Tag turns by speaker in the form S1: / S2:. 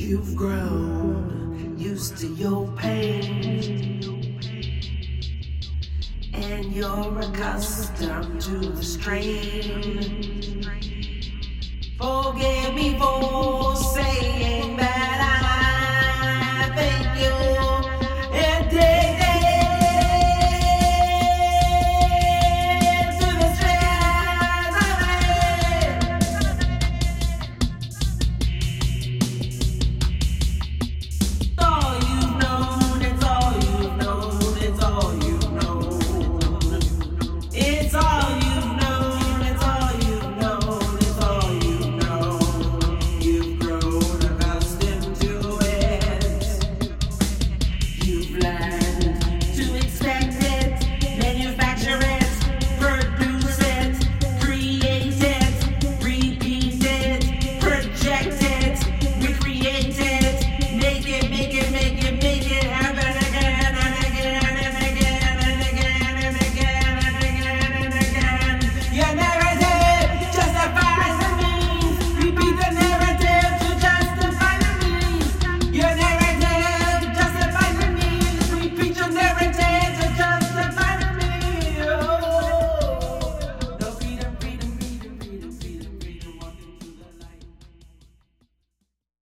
S1: You've grown used to your pain. And you're accustomed to the strain. Forgive me for. you blind.